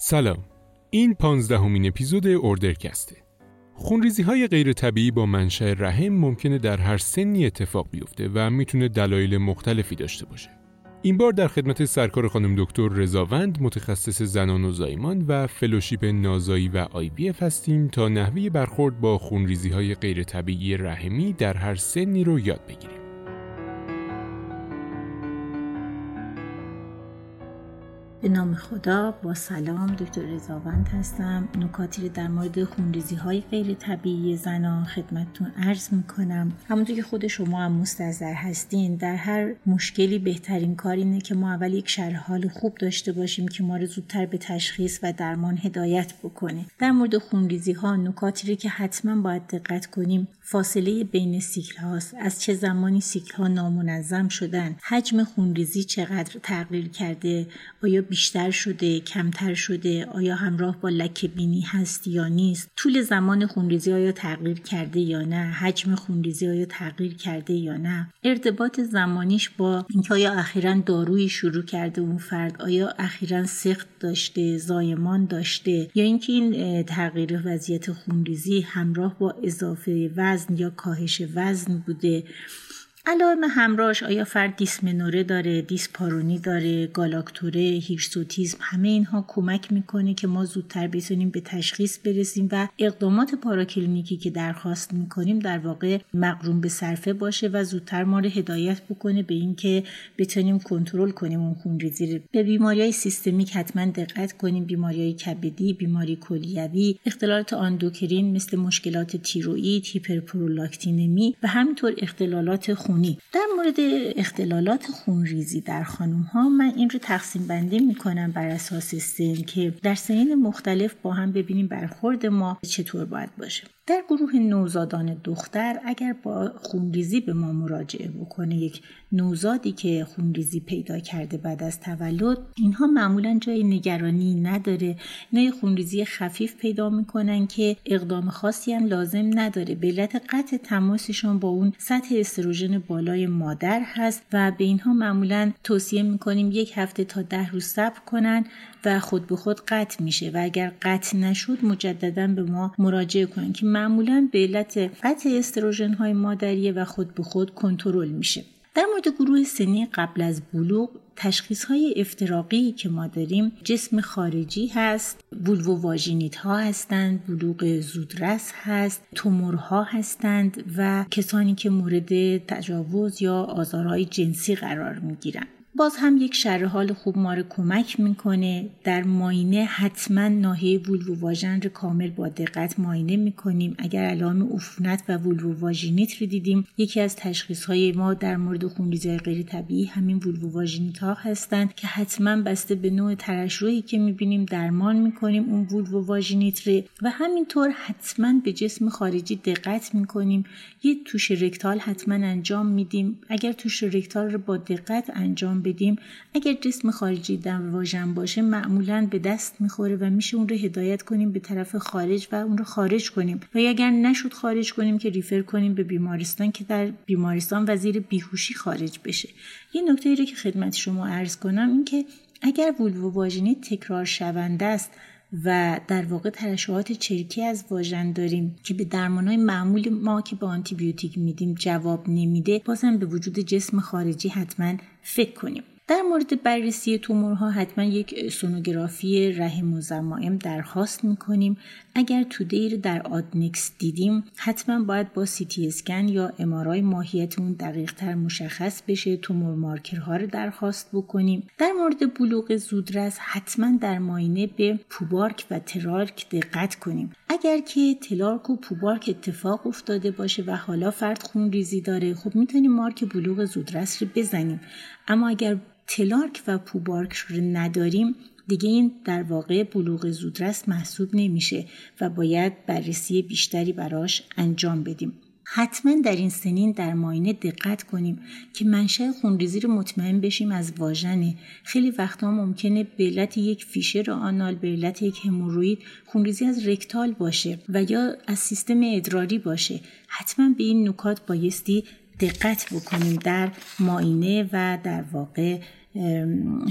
سلام. این پانزدهمین اپیزود اوردرکسته. خونریزی های غیر طبیعی با منشأ رحم ممکنه در هر سنی اتفاق بیفته و می‌تونه دلایل مختلفی داشته باشه. این بار در خدمت سرکار خانم دکتر رضاوند متخصص زنان و زایمان و فلوشیپ نازایی و آی بی هستیم تا نحوه برخورد با خونریزی های غیر طبیعی رحمی در هر سنی رو یاد بگیریم. به نام خدا با سلام دکتر رضاوند هستم. نکاتی رو در مورد خونریزی های غیر طبیعی زنان خدمتتون عرض می‌کنم. همونطور که خود شما هم مستظر هستین در هر مشکلی بهترین کار اینه که ما اول یک شرح حال خوب داشته باشیم که ما رو زودتر به تشخیص و درمان هدایت بکنه. در مورد خونریزی ها نکاتی رو که حتما باید دقت کنیم فاصله بین سیکل هاست. از چه زمانی سیکل ها نامنظم شدن؟ حجم خونریزی چقدر تغییر کرده؟ آیا بیشتر شده کمتر شده آیا همراه با لکه بینی هست یا نیست؟ طول زمان خونریزی آیا تغییر کرده یا نه؟ حجم خونریزی آیا تغییر کرده یا نه؟ ارتباط زمانیش با اینکه آیا اخیرا دارویی شروع کرده اون فرد؟ آیا اخیرا سخت داشته زایمان داشته؟ یا اینکه این تغییر وضعیت خونریزی همراه با اضافه وزن یا کاهش وزن بوده؟ علائم همراهش آیا فرد دیسمنوره داره دیسپارونی داره گالاکتوره هیرسوتیزم همه اینها کمک می‌کنه که ما زودتر بتونیم به تشخیص برسیم و اقدامات پاراکلینیکی که درخواست می‌کنیم در واقع مقرون به صرفه باشه و زودتر ما رو هدایت بکنه به اینکه بتونیم کنترل کنیم اون خونریزی رو. به بیماری های سیستمیک حتما دقت کنیم بیماری های کبدی بیماری کلیوی اختلالات آندوکرین مثل مشکلات تیروئید هیپرپرولاکتینمی و همینطور اختلالات خون در مورد اختلالات خونریزی در خانم ها من این رو تقسیم بندی می کنم بر اساس سن که در سنین مختلف با هم ببینیم برخورد ما چطور باید باشه. در گروه نوزادان دختر اگر با خونریزی به ما مراجعه بکنه یک نوزادی که خونریزی پیدا کرده بعد از تولد اینها معمولا جای نگرانی نداره. اینا خونریزی خفیف پیدا می‌کنن که اقدام خاصی هم لازم نداره. به علت قطع تماسشون با اون سطح استروژن بالای مادر هست و به اینها معمولا توصیه می‌کنیم یک هفته تا ده روز صبر کنن و خود به خود قطع میشه و اگر قطع نشد مجددا به ما مراجعه کنن که معمولا به علت قطع استروژن های مادریه و خود به خود کنترل میشه. در مورد گروه سنی قبل از بلوغ تشخیص های افتراقی که ما داریم جسم خارجی هست بولو واژینیت ها هستند بلوغ زودرس هست تومورها هستند و کسانی که مورد تجاوز یا آزارهای جنسی قرار می گیرند باز هم یک شرح خوب ما رو کمک می‌کنه. در ماینه حتما ناحیه وولو واژن رو کامل با دقت ماینه می‌کنیم. اگر علائم عفونت و وولو واژینیت رو دیدیم یکی از تشخیص های ما در مورد خونریزی غیر طبیعی همین وولو واژینیت ها هستند که حتما بسته به نوع ترشحی که می‌بینیم درمان می‌کنیم اون وولو واژینیت رو و همینطور حتما به جسم خارجی دقت می‌کنیم. یه توش رکتال حتما انجام میدیم. اگر توش رکتال رو با دقت انجام بدیم. اگر جسم خارجی دم واژن باشه معمولا به دست می‌خوره و میشه اون رو هدایت کنیم به طرف خارج و اون رو خارج کنیم. و اگر نشد خارج کنیم که refer کنیم به بیمارستان که در بیمارستان و زیر بیهوشی خارج بشه. یه نکته ای رو که خدمت شما عرض کنم این که اگر وولو واژینیت تکرار شونده است و در واقع ترشحات چرکی از واژن داریم که به درمانهای معمول ما که به آنتیبیوتیک میدیم جواب نمیده بازم به وجود جسم خارجی حتما فکر کنیم. در مورد بررسی تومورها حتما یک سونوگرافی رحم و ضمائم درخواست می‌کنیم. اگر توده‌ای در آدنکس دیدیم حتما باید با سی تی اسکن یا MRI ماهیت اون دقیق تر مشخص بشه tumor marker ها رو درخواست بکنیم. در مورد بلوغ زودرس حتما در معاینه به پوبارک و تلارک دقت کنیم. اگر که تلارک و پوبارک اتفاق افتاده باشه و حالا فرد خون ریزی داره خب می‌تونیم مارک بلوغ زودرس رو بزنیم. اما اگر تلارک و پوبارک رو نداریم دیگه این در واقع بلوغ زودرس محسوب نمیشه و باید بررسی بیشتری براش انجام بدیم. حتما در این سنین در ماینه دقت کنیم که منشأ خونریزی رو مطمئن بشیم از واژنه. خیلی وقتا ممکنه به علت یک فیشر آنال به علت یک هموروید خونریزی از رکتال باشه و یا از سیستم ادراری باشه. حتما به این نکات بایستی دقت بکنیم در ماینه و در واقع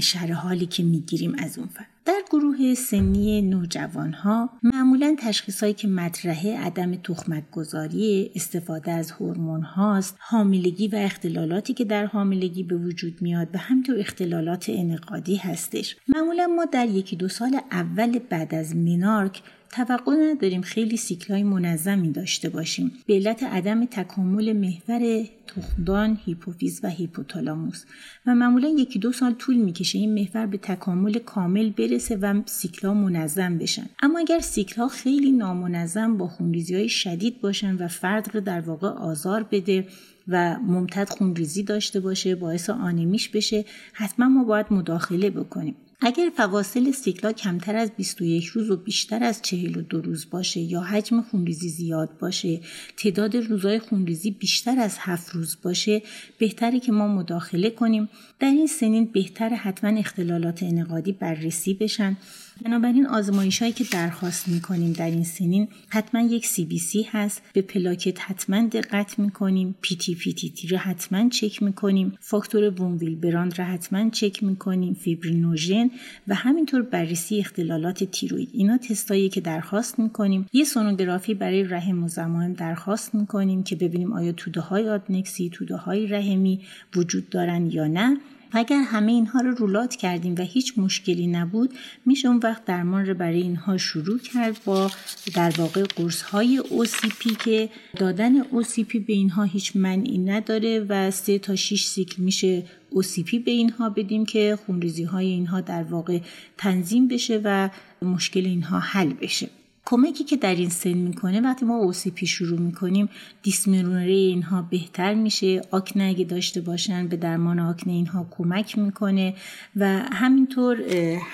شرح حالی که می‌گیریم از اون فرد در گروه سنی نوجوان ها معمولا تشخیص هایی که مطرحه عدم تخمک گذاری استفاده از هورمون هاست حاملگی و اختلالاتی که در حاملگی به وجود میاد و همینطور اختلالات انقادی هستش. معمولا ما در یکی دو سال اول بعد از منارک توقع نداریم خیلی سیکلای منظمی داشته باشیم. به علت عدم تکامل محور تخمدان هیپوفیز و هیپوتالاموس. و معمولا یکی دو سال طول می‌کشه این محور به تکامل کامل برسه و سیکلا منظم بشن. اما اگر سیکلا خیلی نامنظم با خونریزی های شدید باشن و فرد رو در واقع آزار بده و ممتد خونریزی داشته باشه باعث آنمیش بشه حتما ما باید مداخله بکنیم. اگر فواصل سیکلا کمتر از 21 روز و بیشتر از 42 روز باشه یا حجم خونریزی زیاد باشه تعداد روزهای خونریزی بیشتر از 7 روز باشه بهتره که ما مداخله کنیم. در این سنین بهتر حتما اختلالات انعقادی بررسی بشن. بنابراین آزمایش هایی که درخواست می‌کنیم در این سنین حتما یک CBC هست. به پلاکت حتما دقت می‌کنیم. PT PTT رو حتما چک می‌کنیم. فاکتور فون ویلبراند رو حتما چک می‌کنیم. فیبرینوژن و همینطور بررسی اختلالات تیروید اینا تستایی که درخواست می‌کنیم. یه سونوگرافی برای رحم و زمان درخواست می‌کنیم که ببینیم آیا توده های آدنکسی توده های رحمی وجود دارن یا نه. اگر همه اینها رو رولات کردیم و هیچ مشکلی نبود میشه اون وقت درمان رو برای اینها شروع کرد با در واقع قرص های OCP که دادن OCP به اینها هیچ منعی نداره و سه تا 6 سیکل میشه OCP به اینها بدیم که خونریزی های اینها در واقع تنظیم بشه و مشکل اینها حل بشه. کمکی که در این سن می‌کنه وقتی ما اوسیپی شروع می‌کنیم دیسمرونه اینها بهتر میشه آکنه اگه داشته باشن به درمان آکنه اینها کمک می‌کنه و همینطور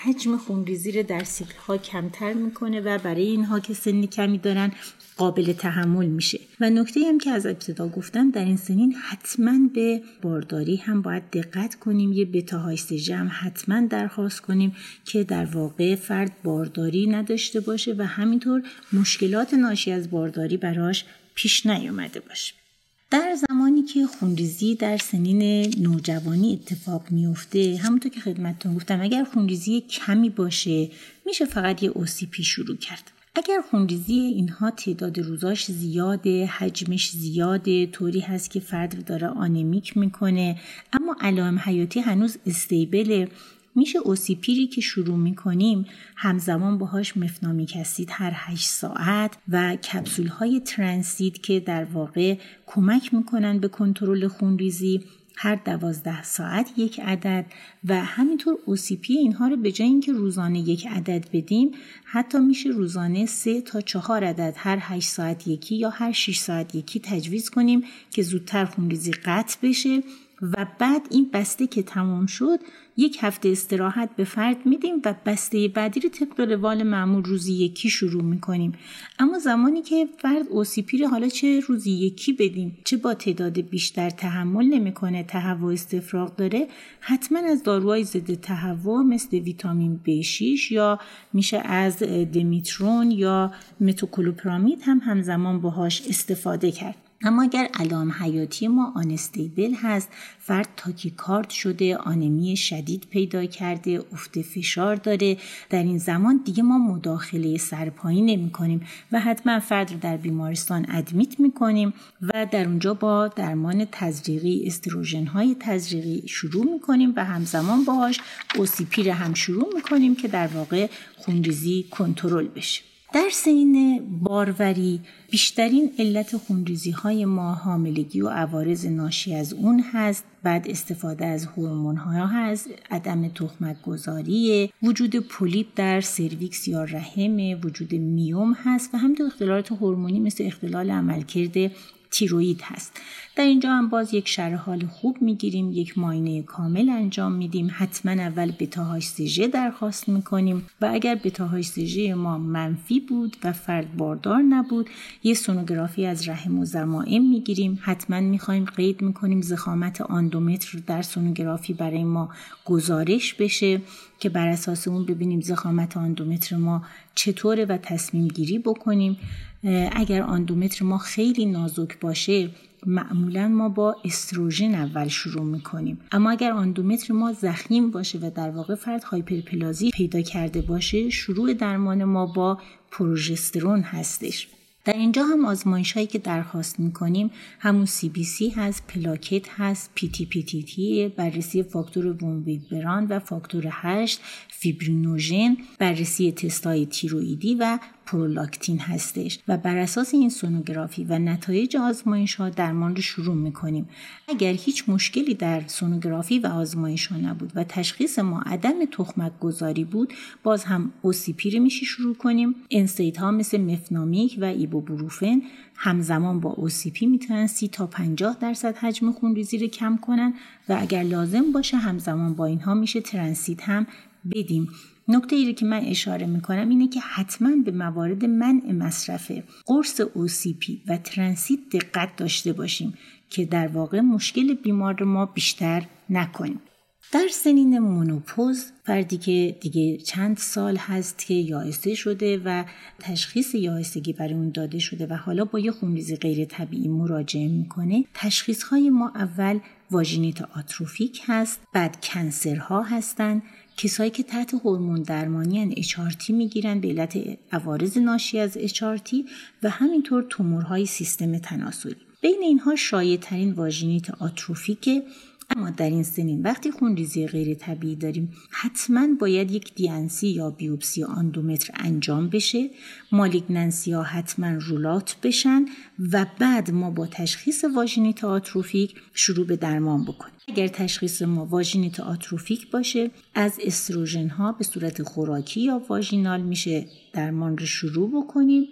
حجم خونریزی رو در سیکل ها کمتر می‌کنه و برای اینها که سنی کمی دارن قابل تحمل میشه. و نکته هم که از ابتدا گفتم در این سنین حتما به بارداری هم باید دقت کنیم یه بتا جمع حتما درخواست کنیم که در واقع فرد بارداری نداشته باشه و همینطور مشکلات ناشی از بارداری براش پیش نیومده باشه. در زمانی که خونریزی در سنین نوجوانی اتفاق میفته همونطور که خدمتتون گفتم اگر خونریزی کمی باشه میشه فقط یه اوسیپی شروع کرد. اگر خونریزی اینها تعداد روزاش زیاده حجمش زیاده طوری هست که فرد داره آنمیک می‌کنه اما علائم حیاتی هنوز استیبله. میشه اوسیپیری که شروع می‌کنیم همزمان باهاش مفنامیک اسید هر 8 ساعت و کپسول های ترانسید که در واقع کمک می‌کنن به کنترل خونریزی هر دوازده ساعت یک عدد و همینطور اوسیپی اینها رو به جای اینکه روزانه یک عدد بدیم حتی میشه روزانه سه تا چهار عدد هر هشت ساعت یکی یا هر 6 ساعت یکی تجویز کنیم که زودتر خونریزی قطع بشه. و بعد این بسته که تمام شد یک هفته استراحت به فرد میدیم و بسته بعدی رو طبق روال معمول روزی یکی شروع می‌کنیم. اما زمانی که فرد اوسیپی رو حالا چه روزی یکی بدیم چه با تعداد بیشتر تحمل نمی‌کنه تهوع استفراغ داره حتما از داروهای ضد تهوع مثل ویتامین B6 یا میشه از دمیترون یا متوکلوپرامید هم همزمان باهاش استفاده کرد. اما اگر علام حیاتی ما آنستیبل هست فرد تاکیکارد شده آنمی شدید پیدا کرده افت فشار داره در این زمان دیگه ما مداخله سرپایی نمی کنیم و حتما فرد رو در بیمارستان ادمیت می کنیم و در اونجا با درمان تزریقی استروژن های تزریقی شروع می کنیم و همزمان باهاش اوسیپی رو هم شروع می کنیم که در واقع خونریزی کنترل بشه. در سین باروری بیشترین علت خونریزی های ما حاملگی و عوارض ناشی از اون هست بعد استفاده از هورمون ها هست عدم تخمک گذاری وجود پولیپ در سرویکس یا رحم وجود میوم هست و همینطور اختلالات هورمونی مثل اختلال عملکرد تیروید هست. در اینجا هم باز یک شرح حال خوب می‌گیریم یک ماینه کامل انجام میدیم. حتما اول بتا سیژه درخواست می‌کنیم و اگر بتا سیژه ما منفی بود و فرد باردار نبود یه سونوگرافی از رحم و زمائم می‌گیریم. حتما می‌خوایم قید می‌کنیم زخامت آندومتر در سونوگرافی برای ما گزارش بشه که بر اساس اون ببینیم زخامت آندومتر ما چطوره و تصمیم گیری بکنیم. اگر آندومتر ما خیلی نازک باشه معمولا ما با استروژن اول شروع می‌کنیم. اما اگر آندومتر ما زخیم باشه و در واقع فرد هایپرپلازی پیدا کرده باشه شروع درمان ما با پروژسترون هستش. در اینجا هم آزمایش هایی که درخواست می‌کنیم همون CBC هست پلاکت هست PT بررسی فاکتور ویلبراند و فاکتور 8 فیبرینوژن بررسی تستای تیرویدی و پرولاکتین هستش و بر اساس این سونوگرافی و نتایج آزمایش ها درمان رو شروع می‌کنیم. اگر هیچ مشکلی در سونوگرافی و آزمایش ها نبود و تشخیص ما عدم تخمک گذاری بود باز هم OCP رو میشه شروع کنیم. NSAID ها مثل مفنامیک و ایبوپروفن همزمان با OCP می‌تونن سی تا 50 درصد حجم خونریزی رو کم کنن و اگر لازم باشه همزمان با اینها میشه ترانسید هم بدیم. نکته ای که من اشاره می‌کنم اینه که حتما به موارد منع مصرف قرص OCP و ترانسید دقت داشته باشیم که در واقع مشکل بیمار ما بیشتر نکنیم. در سنین مونوپوز فردی که دیگه چند سال هست که یائسه شده و تشخیص یائسگی برای اون داده شده و حالا با یه خونریزی غیر طبیعی مراجعه می‌کنه تشخیص های ما اول واژینیت آتروفیک هست بعد کنسرها هستند کسایی که تحت هورمون درمانی ان اچارتی می‌گیرن به علت عوارض ناشی از اچارتی و همینطور تومورهای سیستم تناسلی. بین اینها شایع ترین واژینیت آتروفیکه اما در این سنین وقتی خونریزی غیر طبیعی داریم حتما باید یک دیانسی یا بیوپسی آندومتر انجام بشه مالیگننسی ها حتما رولات بشن و بعد ما با تشخیص واژینیت آتروفیک شروع به درمان بکنیم. اگر تشخیص ما واژینیت آتروفیک باشه از استروژن ها به صورت خوراکی یا واژینال میشه درمان رو شروع بکنیم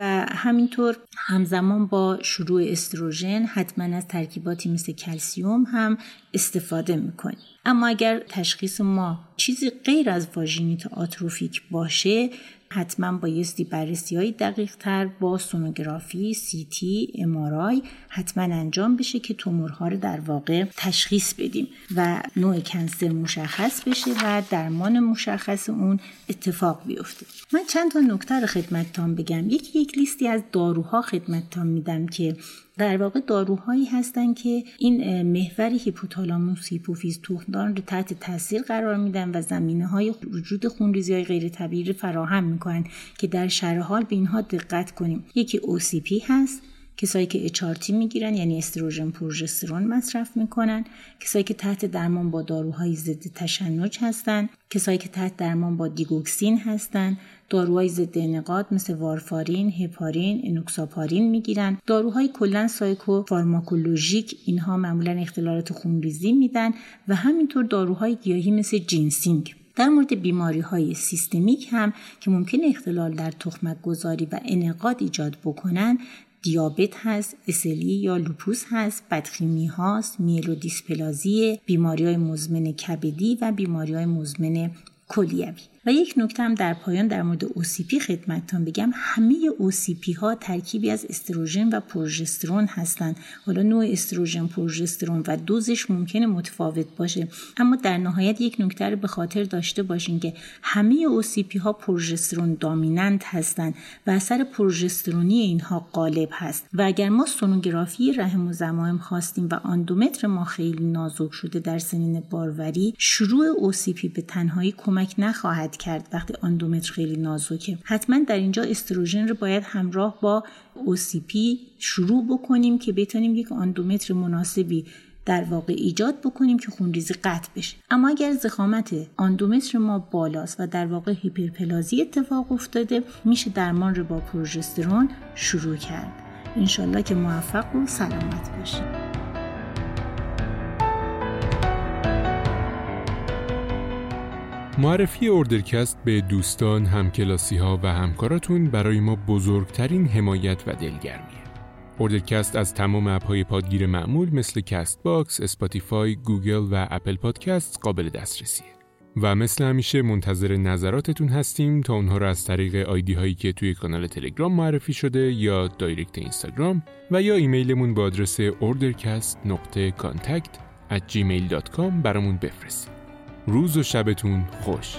و همینطور همزمان با شروع استروژن حتما از ترکیباتی مثل کلسیوم هم استفاده می‌کنیم. اما اگر تشخیص ما چیزی غیر از واژینیت آتروفیک باشه حتما بایستی بررسی های دقیق تر با سونوگرافی، سی تی، امارای حتما انجام بشه که تومورها رو در واقع تشخیص بدیم و نوع کنسر مشخص بشه و درمان مشخص اون اتفاق بیفته. من چند تا نکته رو خدمتتان بگم. یکی یک لیستی از داروها خدمتتان میدم که در واقع داروهایی هستند که این محور هیپوتالاموس هیپوفیز تخمدان رو تحت تاثیر قرار میدن و زمینه های وجود خونریزی های غیر طبیعی فراهم می‌کنن که در شرح حال به اینها دقت کنیم. یکی OCP هست کسایی که HRT می‌گیرن یعنی استروژن پروژسترون مصرف می‌کنن. کسایی که تحت درمان با داروهای ضد تشنج هستن. کسایی که تحت درمان با دیگوکسین هستن. داروهای ضد انعقاد مثل وارفارین، هپارین، انوکساپارین می‌گیرن. داروهای کلا psychopharmacologic اینها معمولا اختلالات خونریزی میدن و همینطور داروهای گیاهی مثل جینسینگ. در مورد بیماری های سیستمیک هم که ممکن اختلال در تخمک گذاری و انعقاد ایجاد بکنن دیابت هست، SLE یا لوپوس هست، بدخیمی هاست، میلودیسپلازی، بیماری های مزمن کبدی و بیماری های مزمن کلیوی. و یک نکته هم در پایان در مورد OCP خدمتتان بگم. همه OCP ها ترکیبی از استروژن و پروژسترون هستند حالا نوع استروژن پروژسترون و دوزش ممکنه متفاوت باشه. اما در نهایت یک نکته رو به خاطر داشته باشین که همه اوسیپی ها پروژسترون دامیننت هستند و اثر پروژسترونی اینها غالب هست. و اگر ما سونوگرافی رحم و زمائم خواستیم و آندومتر ما خیلی نازک شده در سنین باروری شروع اوسیپی به تنهایی کمک نخواهد کرد. وقتی آندومتر خیلی نازکه. حتما در اینجا استروژن رو باید همراه با OCP شروع بکنیم که بتونیم یک آندومتر مناسبی در واقع ایجاد بکنیم که خونریزی قطع بشه. اما اگر زخامت آندومتر ما بالاست و در واقع هیپرپلازی اتفاق افتاده میشه درمان رو با پروژسترون شروع کرد. انشالله که موفق و سلامت باشیم معرفی اردرکست به دوستان، همکلاسی ها و همکاراتون برای ما بزرگترین حمایت و دلگرمیه. اوردرکست از تمام app های پادگیر معمول مثل کست باکس، اسپاتیفای، گوگل و اپل پادکست قابل دسترسیه. و مثل همیشه منتظر نظراتتون هستیم تا اونها رو از طریق ID هایی که توی کانال تلگرام معرفی شده یا direct اینستاگرام و یا ایمیلمون با آدرس ordercast.contact at gmail.com برامون بفرستید. روز و شبتون خوش.